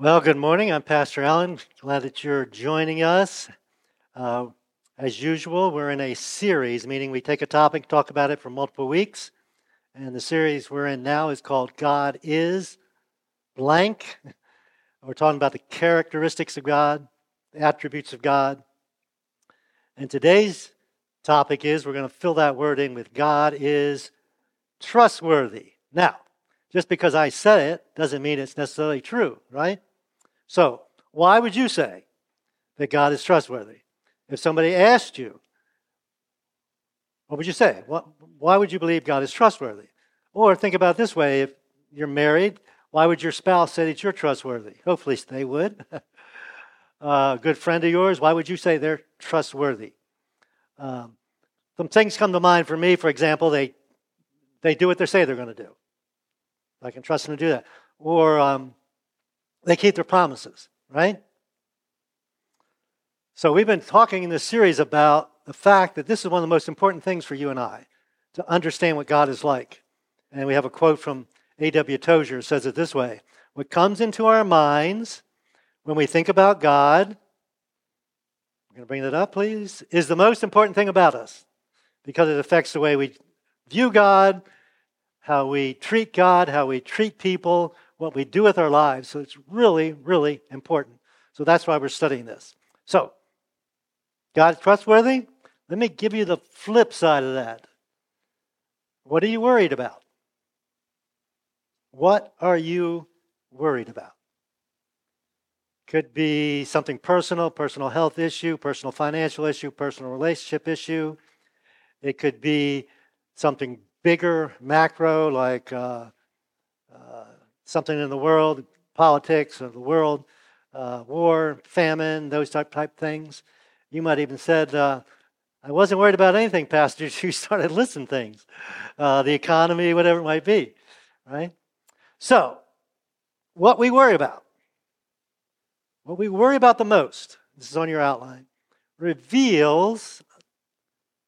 Well, good morning. I'm Pastor Allen. Glad that you're joining us. Uh, as usual, we're in a series, meaning we take a topic, talk about it for multiple weeks. And the series we're in now is called God is blank. We're talking about the characteristics of God, the attributes of God. And today's topic is we're going to fill that word in with God is trustworthy. Now, just because I said it doesn't mean it's necessarily true, right? So, why would you say that God is trustworthy? If somebody asked you, what would you say? Why would you believe God is trustworthy? Or think about this way if you're married, why would your spouse say that you're trustworthy? Hopefully they would. a good friend of yours, why would you say they're trustworthy? Um, some things come to mind for me. For example, they they do what they say they're going to do. I can trust them to do that. Or um, they keep their promises, right? So we've been talking in this series about the fact that this is one of the most important things for you and I to understand what God is like. And we have a quote from A.W. Tozer says it this way What comes into our minds when we think about God, I'm going to bring that up, please, is the most important thing about us because it affects the way we view God, how we treat God, how we treat people, what we do with our lives. So it's really, really important. So that's why we're studying this. So, God's trustworthy? Let me give you the flip side of that. What are you worried about? What are you worried about? Could be something personal, personal health issue, personal financial issue, personal relationship issue. It could be something bigger, macro, like uh, uh, something in the world, politics of the world, uh, war, famine, those type type things. You might even said, uh, "I wasn't worried about anything, Pastor." You started listing things, uh, the economy, whatever it might be, right? So, what we worry about, what we worry about the most, this is on your outline, reveals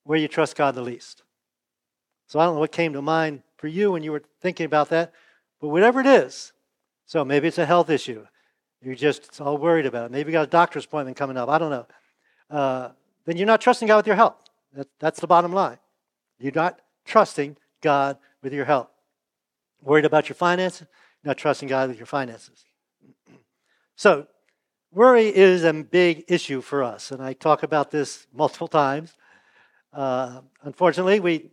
where you trust God the least. So I don't know what came to mind for you when you were thinking about that, but whatever it is, so maybe it's a health issue. You're just all worried about it. Maybe you got a doctor's appointment coming up. I don't know. Uh, then you're not trusting God with your health. That, that's the bottom line. You're not trusting God with your health. Worried about your finances, not trusting God with your finances. So, worry is a big issue for us, and I talk about this multiple times. Uh, unfortunately, we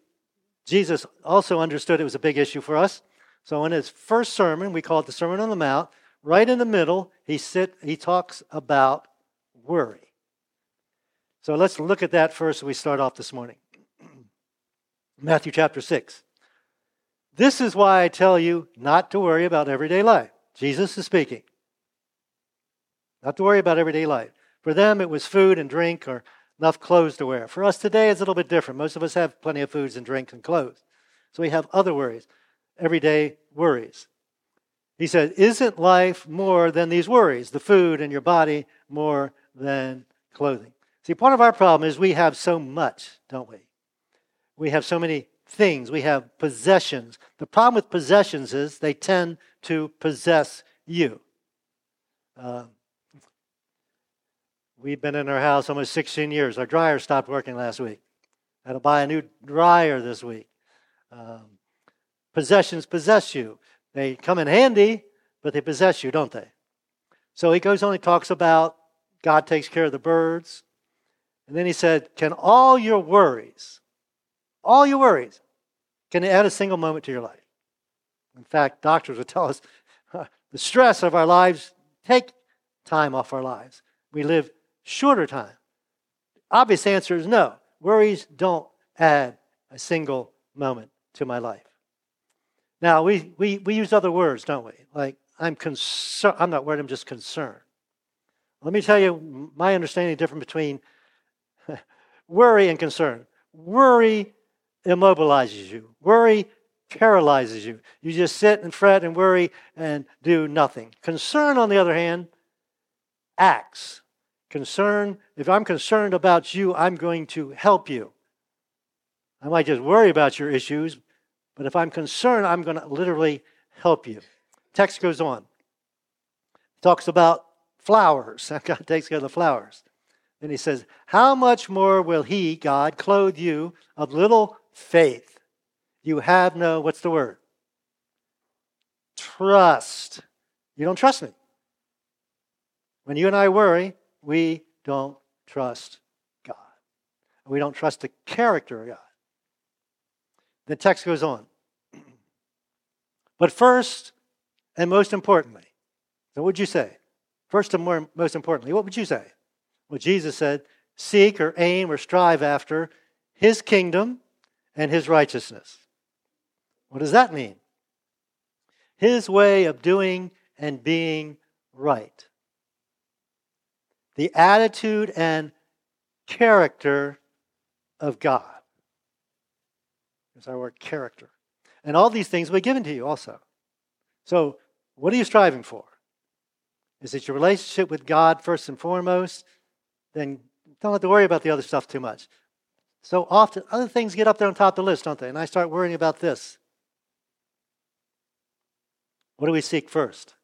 Jesus also understood it was a big issue for us. So in his first sermon, we call it the Sermon on the Mount, right in the middle, he sit he talks about worry. So let's look at that first as we start off this morning. Matthew chapter 6. This is why I tell you not to worry about everyday life. Jesus is speaking. Not to worry about everyday life. For them, it was food and drink or enough clothes to wear. For us today, it's a little bit different. Most of us have plenty of foods and drinks and clothes. So we have other worries, everyday worries. He said, Isn't life more than these worries, the food and your body more than clothing? See, part of our problem is we have so much, don't we? We have so many things, we have possessions. The problem with possessions is they tend to possess you. Uh, We've been in our house almost 16 years. Our dryer stopped working last week. Had to buy a new dryer this week. Um, possessions possess you. They come in handy, but they possess you, don't they? So he goes on, he talks about God takes care of the birds. And then he said, Can all your worries, all your worries, can they add a single moment to your life? In fact, doctors would tell us the stress of our lives take time off our lives. We live shorter time? Obvious answer is no. Worries don't add a single moment to my life. Now, we, we, we use other words, don't we? Like, I'm concerned. I'm not worried, I'm just concerned. Let me tell you my understanding difference between worry and concern. Worry immobilizes you, worry paralyzes you. You just sit and fret and worry and do nothing. Concern, on the other hand, acts. Concern, if I'm concerned about you, I'm going to help you. I might just worry about your issues, but if I'm concerned, I'm going to literally help you. Text goes on. talks about flowers. God takes care of the flowers. Then he says, How much more will he, God, clothe you of little faith? You have no, what's the word? Trust. You don't trust me. When you and I worry, we don't trust God. We don't trust the character of God. The text goes on. But first and most importantly, so what would you say? First and more, most importantly, what would you say? Well, Jesus said, seek or aim or strive after his kingdom and his righteousness. What does that mean? His way of doing and being right. The attitude and character of God. There's our word character. And all these things will be given to you also. So, what are you striving for? Is it your relationship with God first and foremost? Then don't have to worry about the other stuff too much. So often, other things get up there on top of the list, don't they? And I start worrying about this. What do we seek first?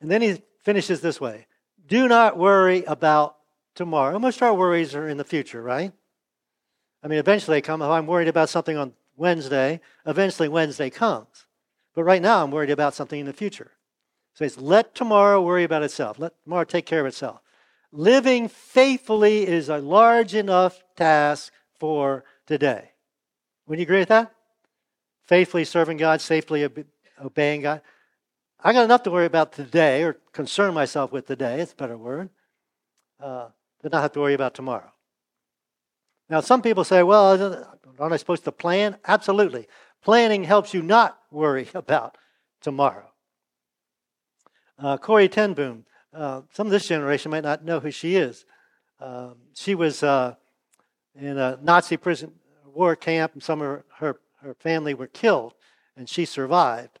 And then he finishes this way Do not worry about tomorrow. Most of our worries are in the future, right? I mean, eventually they come. If I'm worried about something on Wednesday, eventually Wednesday comes. But right now I'm worried about something in the future. So it's let tomorrow worry about itself. Let tomorrow take care of itself. Living faithfully is a large enough task for today. Would you agree with that? Faithfully serving God, safely obeying God. I got enough to worry about today or concern myself with today. It's a better word. Uh, but not have to worry about tomorrow. Now, some people say, well, aren't I supposed to plan? Absolutely. Planning helps you not worry about tomorrow. Uh, Corrie ten Boom, uh, some of this generation might not know who she is. Um, she was uh, in a Nazi prison war camp, and some of her, her, her family were killed, and she survived.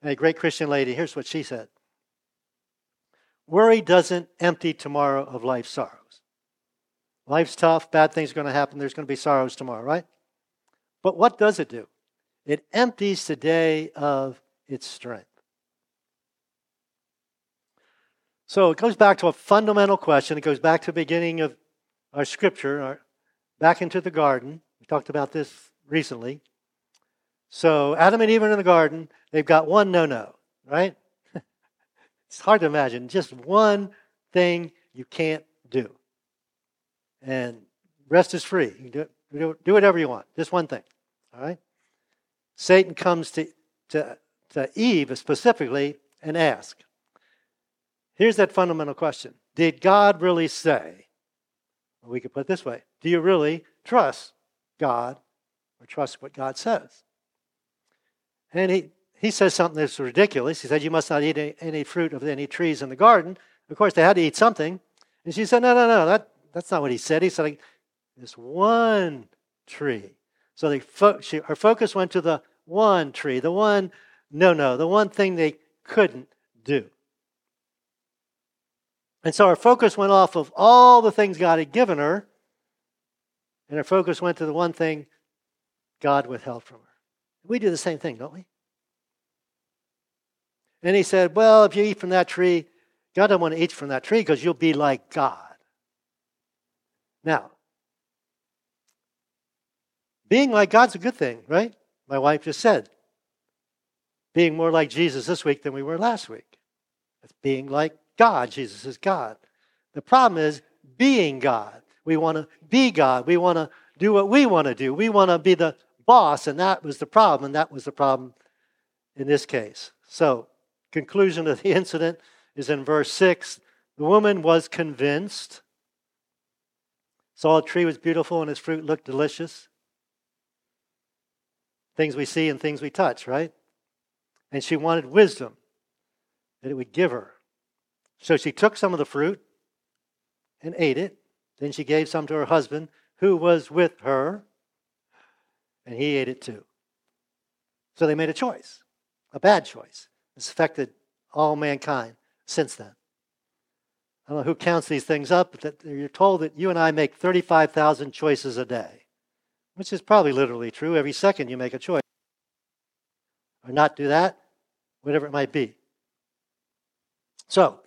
And a great Christian lady, here's what she said Worry doesn't empty tomorrow of life's sorrows. Life's tough, bad things are going to happen, there's going to be sorrows tomorrow, right? But what does it do? It empties today of its strength. So it goes back to a fundamental question. It goes back to the beginning of our scripture, our, back into the garden. We talked about this recently. So Adam and Eve are in the garden. They've got one no no, right? it's hard to imagine. Just one thing you can't do. And rest is free. You do, do whatever you want. Just one thing. All right? Satan comes to, to, to Eve specifically and asks, Here's that fundamental question Did God really say? Well, we could put it this way Do you really trust God or trust what God says? And he, he says something that's ridiculous. He said, You must not eat any, any fruit of any trees in the garden. Of course, they had to eat something. And she said, No, no, no, that, that's not what he said. He said, like, This one tree. So they fo- she, her focus went to the one tree, the one no, no, the one thing they couldn't do. And so our focus went off of all the things God had given her, and her focus went to the one thing God withheld from her. We do the same thing, don't we? And he said, Well, if you eat from that tree, God doesn't want to eat from that tree because you'll be like God. Now, being like God's a good thing, right? My wife just said. Being more like Jesus this week than we were last week. It's being like God. Jesus is God. The problem is being God. We want to be God. We want to do what we want to do. We want to be the boss, and that was the problem, and that was the problem in this case. So, conclusion of the incident is in verse 6. The woman was convinced, saw a tree was beautiful and its fruit looked delicious. Things we see and things we touch, right? And she wanted wisdom that it would give her. So she took some of the fruit and ate it. Then she gave some to her husband who was with her, and he ate it too. So they made a choice, a bad choice. It's affected all mankind since then. Don't know who counts these things up, but you're told that you and I make 35,000 choices a day, which is probably literally true. Every second you make a choice. Or not do that, whatever it might be. So,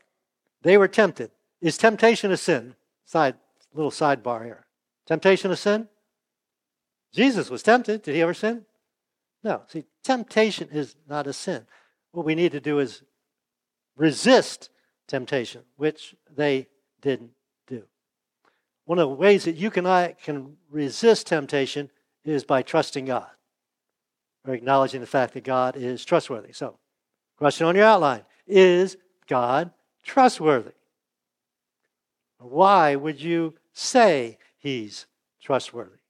they were tempted. Is temptation a sin? Side little sidebar here. Temptation a sin? Jesus was tempted. Did he ever sin? No. See, temptation is not a sin. What we need to do is resist temptation, which they didn't do. One of the ways that you and I can resist temptation is by trusting God or acknowledging the fact that God is trustworthy. So, question on your outline Is God trustworthy? Why would you say he's trustworthy?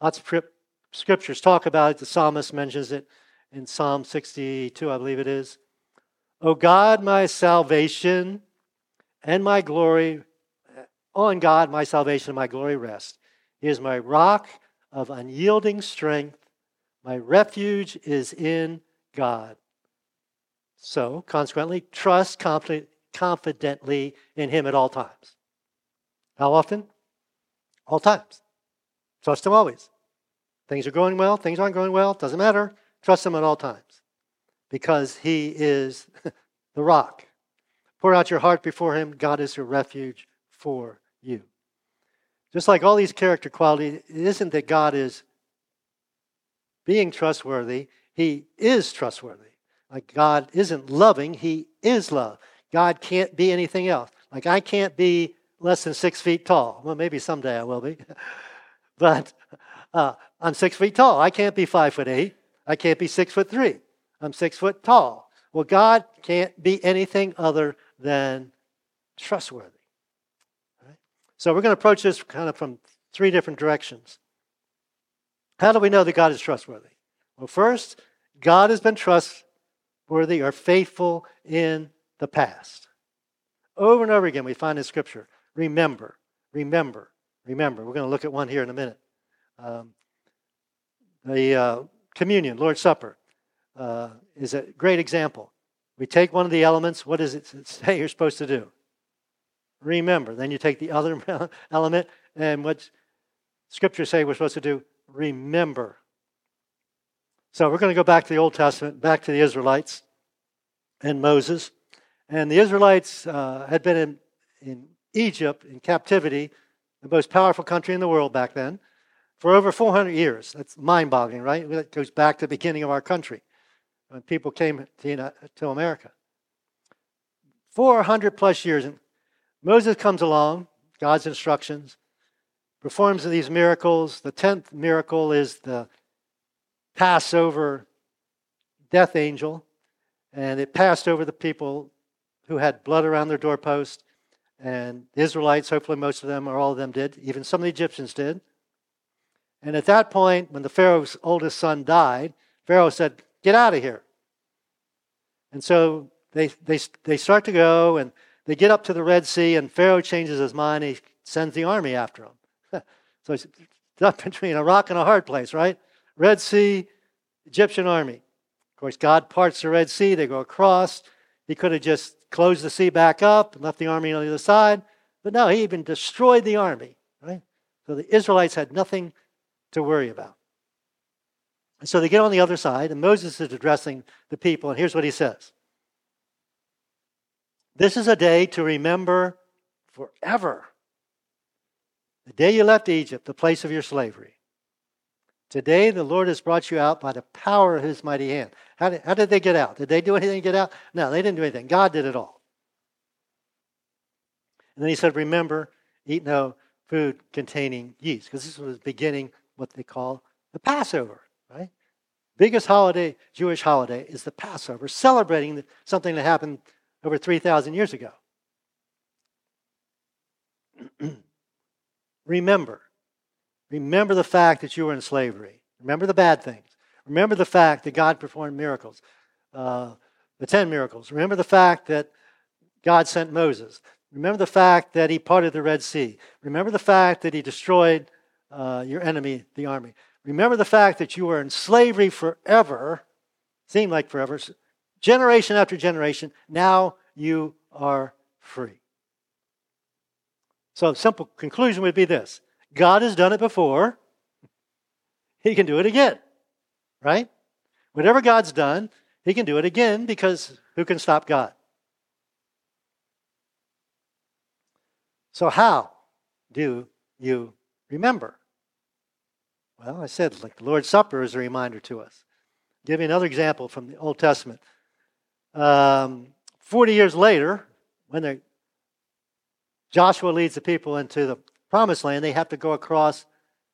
Lots of scriptures talk about it. The psalmist mentions it in Psalm 62, I believe it is. O God, my salvation and my glory, on God, my salvation and my glory rest. He is my rock of unyielding strength. My refuge is in God. So, consequently, trust confidently in Him at all times. How often? All times. Trust Him always. Things are going well, things aren't going well, doesn't matter. Trust Him at all times because He is the rock. Pour out your heart before Him. God is your refuge for you. Just like all these character qualities, it isn't that God is being trustworthy, He is trustworthy. Like God isn't loving, He is love. God can't be anything else. Like I can't be less than six feet tall. Well, maybe someday I will be. but uh, I'm six feet tall. I can't be five foot eight. I can't be six foot three. I'm six foot tall. Well, God can't be anything other than trustworthy. Right? So we're going to approach this kind of from three different directions. How do we know that God is trustworthy? Well, first, God has been trustworthy or faithful in the past. Over and over again, we find in Scripture remember, remember, remember. We're going to look at one here in a minute. Um, the uh, communion, Lord's Supper, uh, is a great example. We take one of the elements. What does it say you're supposed to do? Remember. Then you take the other element, and what Scripture say we're supposed to do? Remember. So we're going to go back to the Old Testament, back to the Israelites and Moses. And the Israelites uh, had been in, in Egypt in captivity, the most powerful country in the world back then, for over 400 years. That's mind boggling, right? That goes back to the beginning of our country when people came to, America. 400 plus years. And Moses comes along, God's instructions, performs these miracles. The 10th miracle is the Passover death angel, and it passed over the people who had blood around their doorpost. And the Israelites, hopefully most of them or all of them did. Even some of the Egyptians did. And at that point, when the Pharaoh's oldest son died, Pharaoh said, Get out of here. And so they, they, they start to go and they get up to the Red Sea, and Pharaoh changes his mind. He sends the army after them. so it's up between a rock and a hard place, right? Red Sea, Egyptian army. Of course, God parts the Red Sea. They go across. He could have just closed the sea back up and left the army on the other side. But no, he even destroyed the army, right? So the Israelites had nothing to worry about. So they get on the other side, and Moses is addressing the people, and here's what he says This is a day to remember forever. The day you left Egypt, the place of your slavery. Today, the Lord has brought you out by the power of his mighty hand. How did, how did they get out? Did they do anything to get out? No, they didn't do anything. God did it all. And then he said, Remember, eat no food containing yeast, because this was beginning what they call the Passover right? Biggest holiday, Jewish holiday, is the Passover, celebrating something that happened over 3,000 years ago. remember. Remember the fact that you were in slavery. Remember the bad things. Remember the fact that God performed miracles, uh, the 10 miracles. Remember the fact that God sent Moses. Remember the fact that he parted the Red Sea. Remember the fact that he destroyed uh, your enemy, the army. Remember the fact that you were in slavery forever, seemed like forever, generation after generation. Now you are free. So, simple conclusion would be this God has done it before, He can do it again, right? Whatever God's done, He can do it again because who can stop God? So, how do you remember? Well, I said, like the Lord's Supper is a reminder to us. I'll give you another example from the Old Testament. Um, 40 years later, when they, Joshua leads the people into the promised land, they have to go across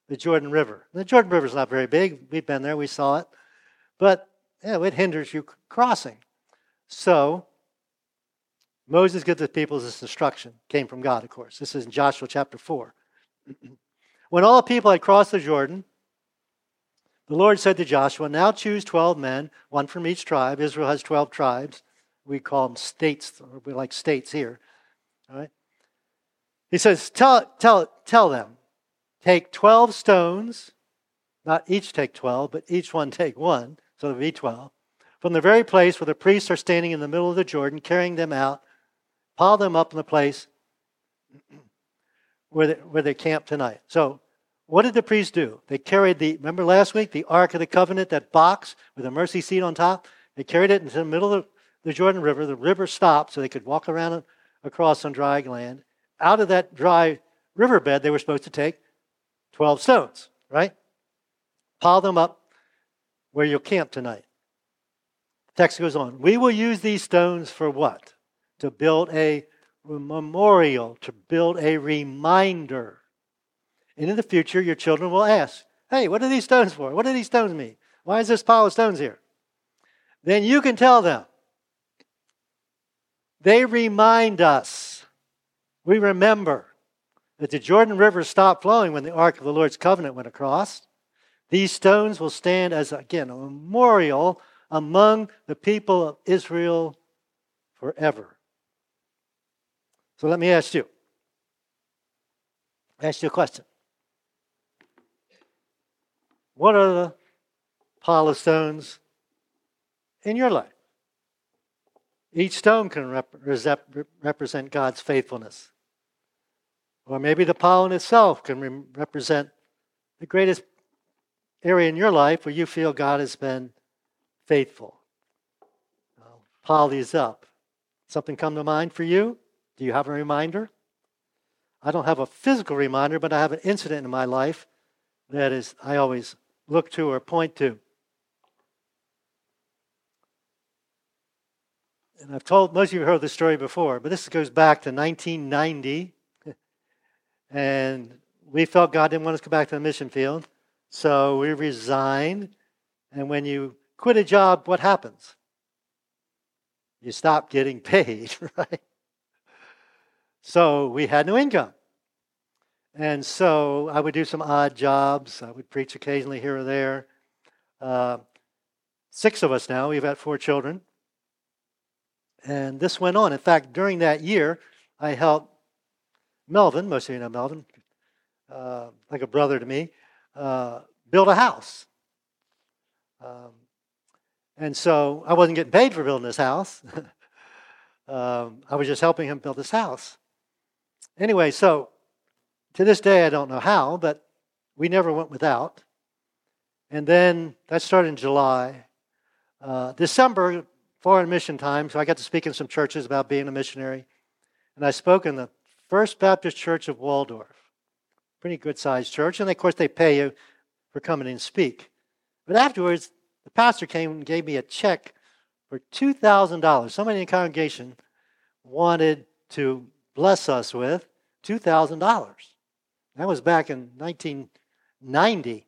the Jordan River. The Jordan River is not very big. We've been there, we saw it. But yeah, it hinders you crossing. So Moses gives the people this instruction, came from God, of course. This is in Joshua chapter 4. when all the people had crossed the Jordan, the Lord said to Joshua, Now choose 12 men, one from each tribe. Israel has 12 tribes. We call them states, or we like states here. All right? He says, Tell, tell, tell them, take 12 stones, not each take 12, but each one take one, so there'll be 12, from the very place where the priests are standing in the middle of the Jordan, carrying them out pile them up in the place where they, where they camp tonight. So, what did the priests do? They carried the, remember last week, the Ark of the Covenant, that box with a mercy seat on top? They carried it into the middle of the Jordan River. The river stopped so they could walk around across on dry land. Out of that dry riverbed, they were supposed to take 12 stones, right? Pile them up where you'll camp tonight. The text goes on. We will use these stones for what? to build a memorial, to build a reminder. And in the future, your children will ask, Hey, what are these stones for? What do these stones mean? Why is this pile of stones here? Then you can tell them. They remind us. We remember that the Jordan River stopped flowing when the Ark of the Lord's covenant went across. These stones will stand as, again, a memorial among the people of Israel forever. So let me ask you. Ask you a question. What are the pile of stones in your life? Each stone can rep- represent God's faithfulness. Or maybe the pile in itself can re- represent the greatest area in your life where you feel God has been faithful. I'll pile these up. Something come to mind for you? Do you have a reminder? I don't have a physical reminder, but I have an incident in my life that is I always look to or point to. And I've told most of you have heard this story before, but this goes back to 1990. And we felt God didn't want us to go back to the mission field. So we resigned. And when you quit a job, what happens? You stop getting paid, right? So we had no income. And so I would do some odd jobs. I would preach occasionally here or there. Uh, six of us now. We've had four children. And this went on. In fact, during that year, I helped Melvin, most of you know Melvin, uh, like a brother to me, uh, build a house. Um, and so I wasn't getting paid for building this house. um, I was just helping him build this house. Anyway, so to this day, I don't know how, but we never went without. And then that started in July. Uh, December, foreign mission time, so I got to speak in some churches about being a missionary. And I spoke in the First Baptist Church of Waldorf. Pretty good sized church. And of course, they pay you for coming and speak. But afterwards, the pastor came and gave me a check for $2,000. Somebody in the congregation wanted to bless us with $2,000. That was back in 1990.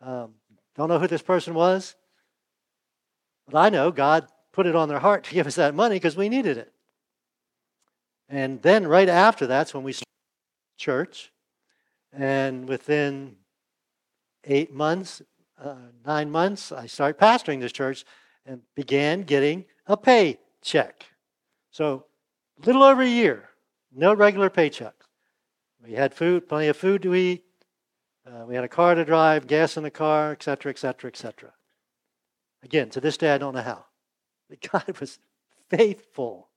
Um, don't know who this person was, but I know God put it on their heart to give us that money because we needed it. And then right after that's when we started church. And within eight months, uh, nine months, I started pastoring this church and began getting a paycheck. So, little over a year no regular paychecks. We had food, plenty of food to eat. Uh, we had a car to drive, gas in the car, etc., etc., etc. Again, to this day, I don't know how. But God was faithful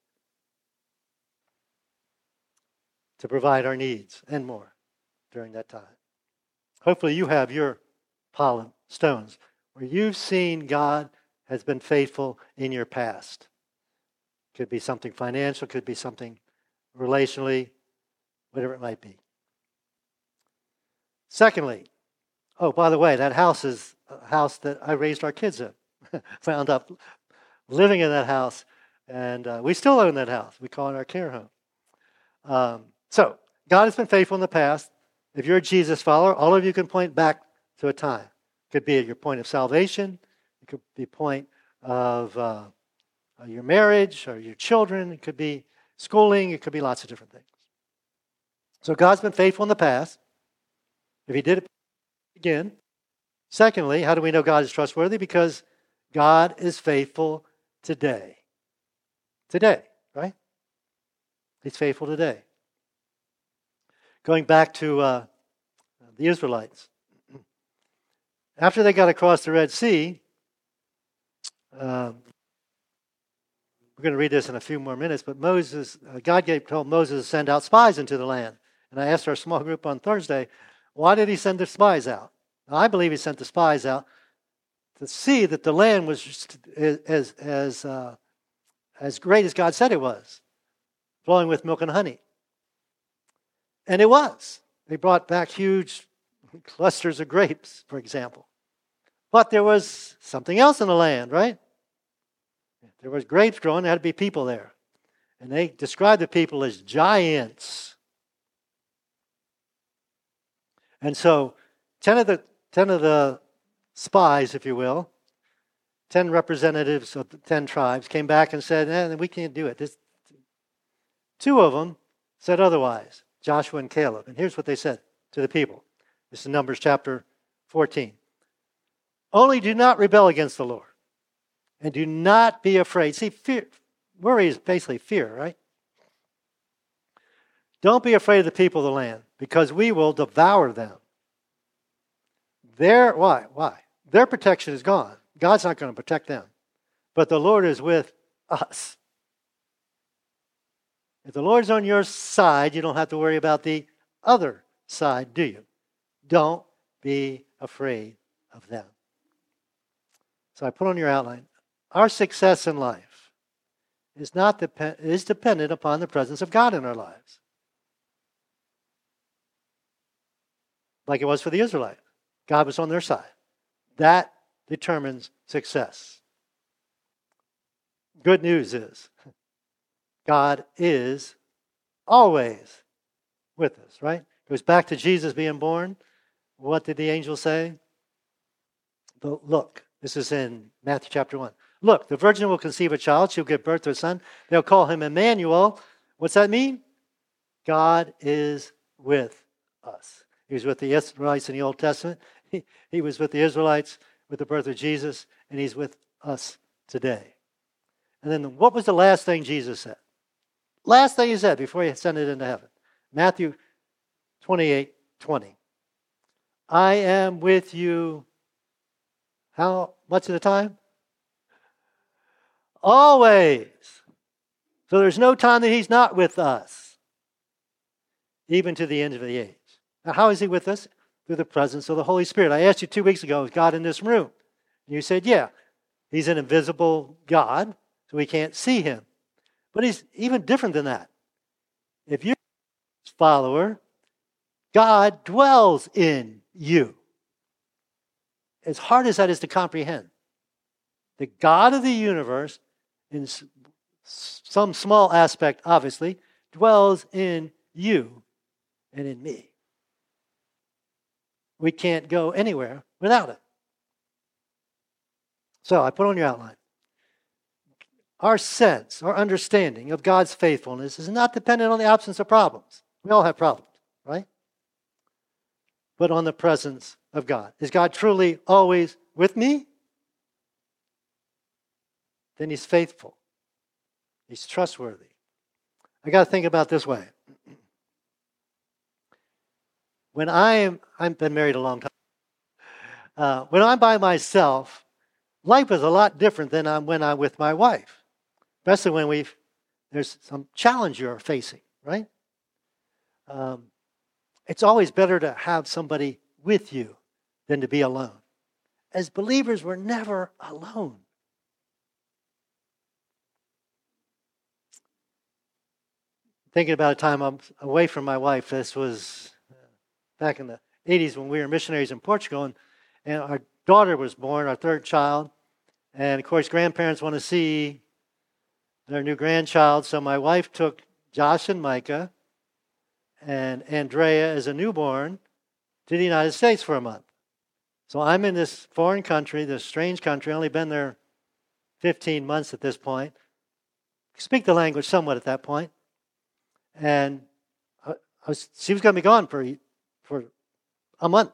to provide our needs and more during that time. Hopefully, you have your pollen stones where you've seen God has been faithful in your past. Could be something financial, could be something relationally, whatever it might be. Secondly, oh, by the way, that house is a house that I raised our kids in. Found up living in that house, and uh, we still own that house. We call it our care home. Um, so, God has been faithful in the past. If you're a Jesus follower, all of you can point back to a time. It could be at your point of salvation, it could be point of uh, your marriage or your children, it could be schooling, it could be lots of different things. So God's been faithful in the past. If He did it again. Secondly, how do we know God is trustworthy? Because God is faithful today. Today, right? He's faithful today. Going back to uh, the Israelites. After they got across the Red Sea, uh, we're going to read this in a few more minutes, but Moses, uh, God gave, told Moses to send out spies into the land. And I asked our small group on Thursday, why did he send the spies out? Now, I believe he sent the spies out to see that the land was as, as, uh, as great as God said it was, flowing with milk and honey. And it was. They brought back huge clusters of grapes, for example. But there was something else in the land, right? There was grapes growing, there had to be people there. And they described the people as giants. And so, 10 of the, 10 of the spies, if you will, 10 representatives of the 10 tribes came back and said, eh, We can't do it. This, two of them said otherwise Joshua and Caleb. And here's what they said to the people this is Numbers chapter 14. Only do not rebel against the Lord, and do not be afraid. See, fear, worry is basically fear, right? Don't be afraid of the people of the land, because we will devour them. Their why? Why? Their protection is gone. God's not going to protect them. But the Lord is with us. If the Lord's on your side, you don't have to worry about the other side, do you? Don't be afraid of them. So I put on your outline our success in life is not is dependent upon the presence of God in our lives. Like it was for the Israelites. God was on their side. That determines success. Good news is God is always with us, right? It goes back to Jesus being born. What did the angel say? Look, this is in Matthew chapter 1. Look, the virgin will conceive a child. She'll give birth to a son. They'll call him Emmanuel. What's that mean? God is with us. He was with the Israelites in the Old Testament. He, he was with the Israelites with the birth of Jesus, and he's with us today. And then what was the last thing Jesus said? Last thing he said before he ascended into heaven. Matthew 28 20. I am with you. How much of the time? Always. So there's no time that he's not with us, even to the end of the age. Now, how is he with us? Through the presence of the Holy Spirit. I asked you two weeks ago, is God in this room? And you said, yeah. He's an invisible God, so we can't see him. But he's even different than that. If you're a follower, God dwells in you. As hard as that is to comprehend, the God of the universe, in some small aspect, obviously, dwells in you and in me. We can't go anywhere without it. So I put on your outline our sense, our understanding of God's faithfulness is not dependent on the absence of problems. We all have problems, right? But on the presence of God. Is God truly always with me? Then He's faithful, He's trustworthy. I got to think about this way. When I am, I've been married a long time. Uh, when I'm by myself, life is a lot different than I'm when I'm with my wife especially when we've there's some challenge you're facing, right? Um, it's always better to have somebody with you than to be alone. As believers, we're never alone. thinking about a time I'm away from my wife. This was back in the 80s when we were missionaries in Portugal, and, and our daughter was born, our third child. And of course, grandparents want to see their new grandchild. So my wife took Josh and Micah and Andrea as a newborn to the United States for a month. So I'm in this foreign country, this strange country, only been there 15 months at this point. Speak the language somewhat at that point. And I, I was, she was going to be gone for, for a month.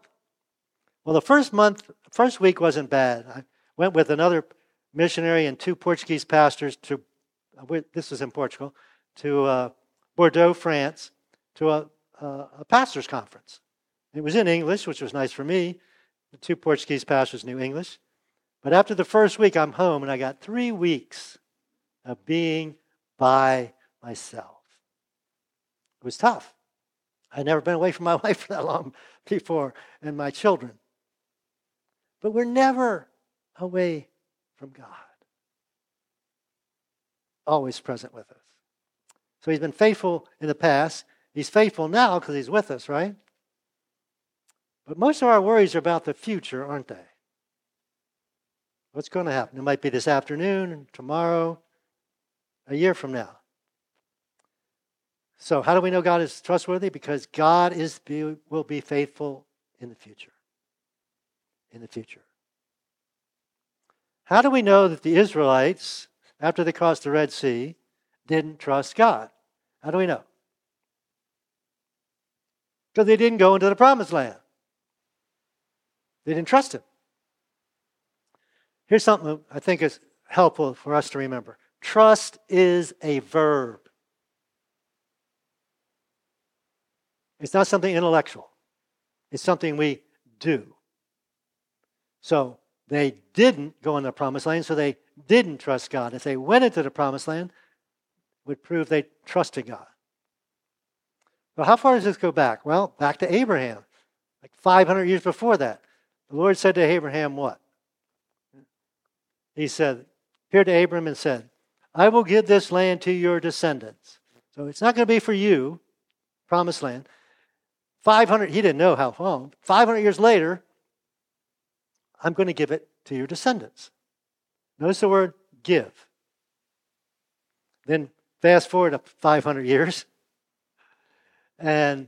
Well, the first month, first week wasn't bad. I went with another missionary and two Portuguese pastors to, this was in Portugal, to uh, Bordeaux, France, to a, a, a pastor's conference. It was in English, which was nice for me. The two Portuguese pastors knew English. But after the first week, I'm home and I got three weeks of being by myself. It was tough. I'd never been away from my wife for that long before, and my children. But we're never away from God, always present with us. So he's been faithful in the past. He's faithful now because he's with us, right? But most of our worries are about the future, aren't they? What's going to happen? It might be this afternoon, tomorrow, a year from now. So, how do we know God is trustworthy? Because God is will be faithful in the future. In the future. How do we know that the Israelites, after they crossed the Red Sea, didn't trust God? How do we know? Because they didn't go into the promised land. They didn't trust Him. Here's something I think is helpful for us to remember trust is a verb, it's not something intellectual, it's something we do. So they didn't go into the promised land, so they didn't trust God. If they went into the promised land, would prove they trusted God. Well, how far does this go back? Well, back to Abraham, like 500 years before that. The Lord said to Abraham, What? He said, appeared to Abram and said, I will give this land to your descendants. So it's not going to be for you, promised land. 500, he didn't know how long. 500 years later, I'm going to give it to your descendants. Notice the word give. Then fast forward to 500 years, and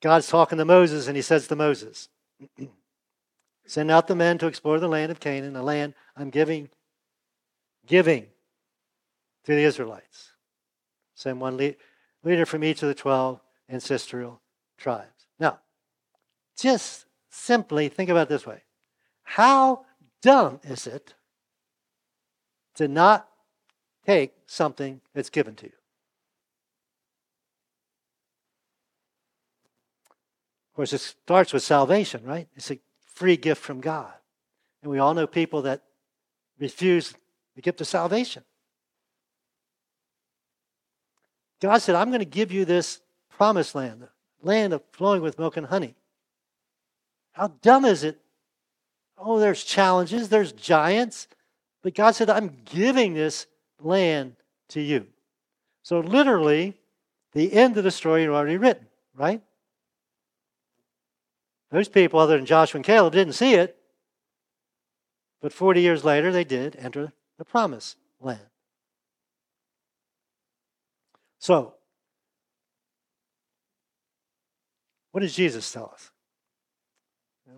God's talking to Moses, and he says to Moses, Send out the men to explore the land of Canaan, the land I'm giving, giving to the Israelites. Send one leader from each of the 12 ancestral tribes. Just simply think about this way how dumb is it to not take something that's given to you? Of course, it starts with salvation, right? It's a free gift from God. And we all know people that refuse the gift of salvation. God said, I'm going to give you this promised land, land of flowing with milk and honey. How dumb is it Oh, there's challenges, there's giants. But God said, I'm giving this land to you. So, literally, the end of the story is already written, right? Those people, other than Joshua and Caleb, didn't see it. But 40 years later, they did enter the promised land. So, what does Jesus tell us?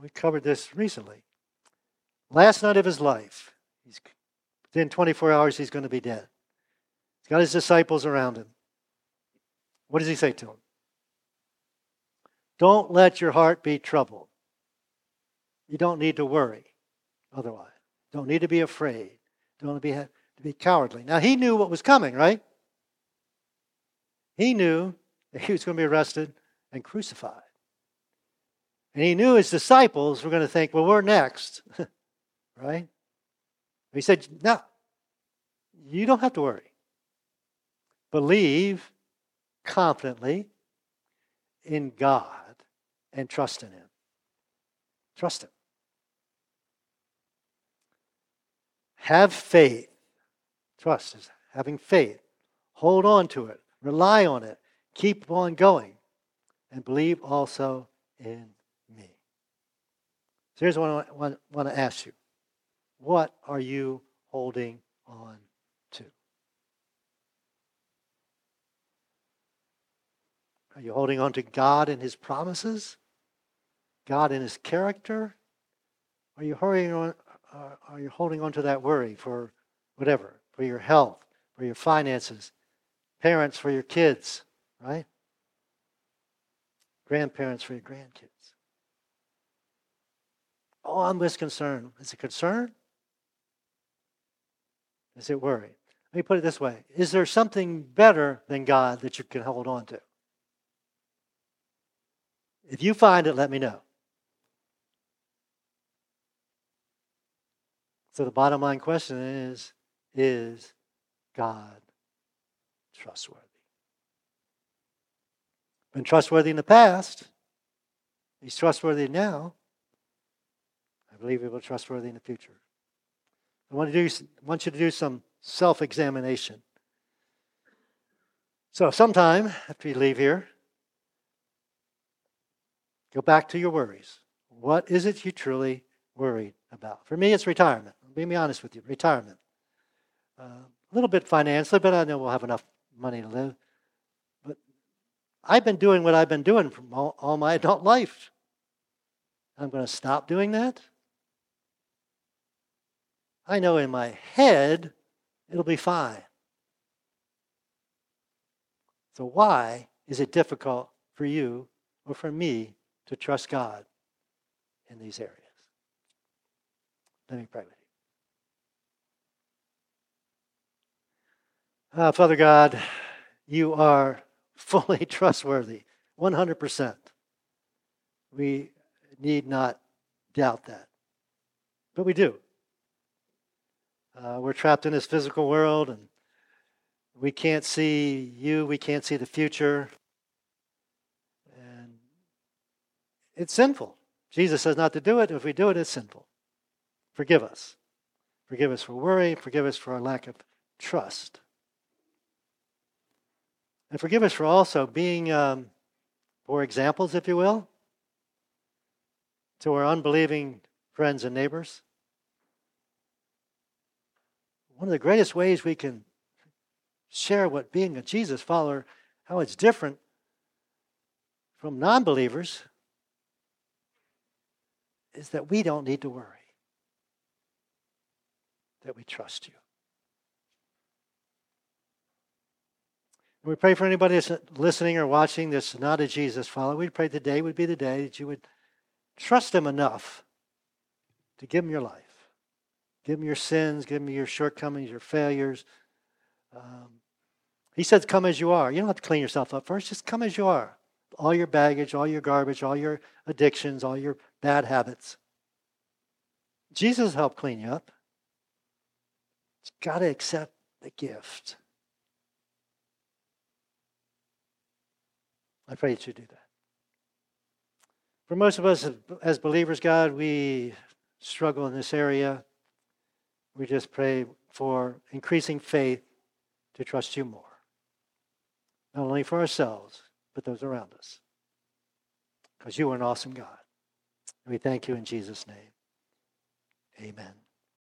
We covered this recently. Last night of his life, he's, within 24 hours, he's going to be dead. He's got his disciples around him. What does he say to them? Don't let your heart be troubled. You don't need to worry otherwise. Don't need to be afraid. Don't be, to be cowardly. Now, he knew what was coming, right? He knew that he was going to be arrested and crucified. And he knew his disciples were going to think, well, we're next. Right? He said, No, you don't have to worry. Believe confidently in God and trust in Him. Trust Him. Have faith. Trust is having faith. Hold on to it. Rely on it. Keep on going and believe also in. So here's what I want, want to ask you What are you holding on to? Are you holding on to God and His promises? God and His character? Are you holding on, uh, are you holding on to that worry for whatever, for your health, for your finances, parents for your kids, right? Grandparents for your grandkids. Oh, I'm just concerned. Is it concern? Is it worry? Let me put it this way Is there something better than God that you can hold on to? If you find it, let me know. So the bottom line question is Is God trustworthy? Been trustworthy in the past. He's trustworthy now. I believe he will be trustworthy in the future. I want, to do, want you to do some self examination. So, sometime after you leave here, go back to your worries. What is it you truly worried about? For me, it's retirement. I'll be honest with you retirement. Uh, a little bit financially, but I know we'll have enough money to live. But I've been doing what I've been doing all, all my adult life. I'm going to stop doing that. I know in my head it'll be fine. So, why is it difficult for you or for me to trust God in these areas? Let me pray with you. Uh, Father God, you are fully trustworthy, 100%. We need not doubt that. But we do. Uh, we're trapped in this physical world and we can't see you, we can't see the future. And it's sinful. Jesus says not to do it. If we do it, it's sinful. Forgive us. Forgive us for worry. Forgive us for our lack of trust. And forgive us for also being um, poor examples, if you will, to our unbelieving friends and neighbors. One of the greatest ways we can share what being a Jesus follower, how it's different from non believers, is that we don't need to worry, that we trust you. We pray for anybody that's listening or watching that's not a Jesus follower. We pray today would be the day that you would trust Him enough to give Him your life. Give him your sins, give him your shortcomings, your failures. Um, he says, Come as you are. You don't have to clean yourself up first, just come as you are. All your baggage, all your garbage, all your addictions, all your bad habits. Jesus helped clean you up. You've got to accept the gift. I pray that you do that. For most of us as believers, God, we struggle in this area. We just pray for increasing faith to trust you more. Not only for ourselves, but those around us. Because you are an awesome God. we thank you in Jesus' name. Amen.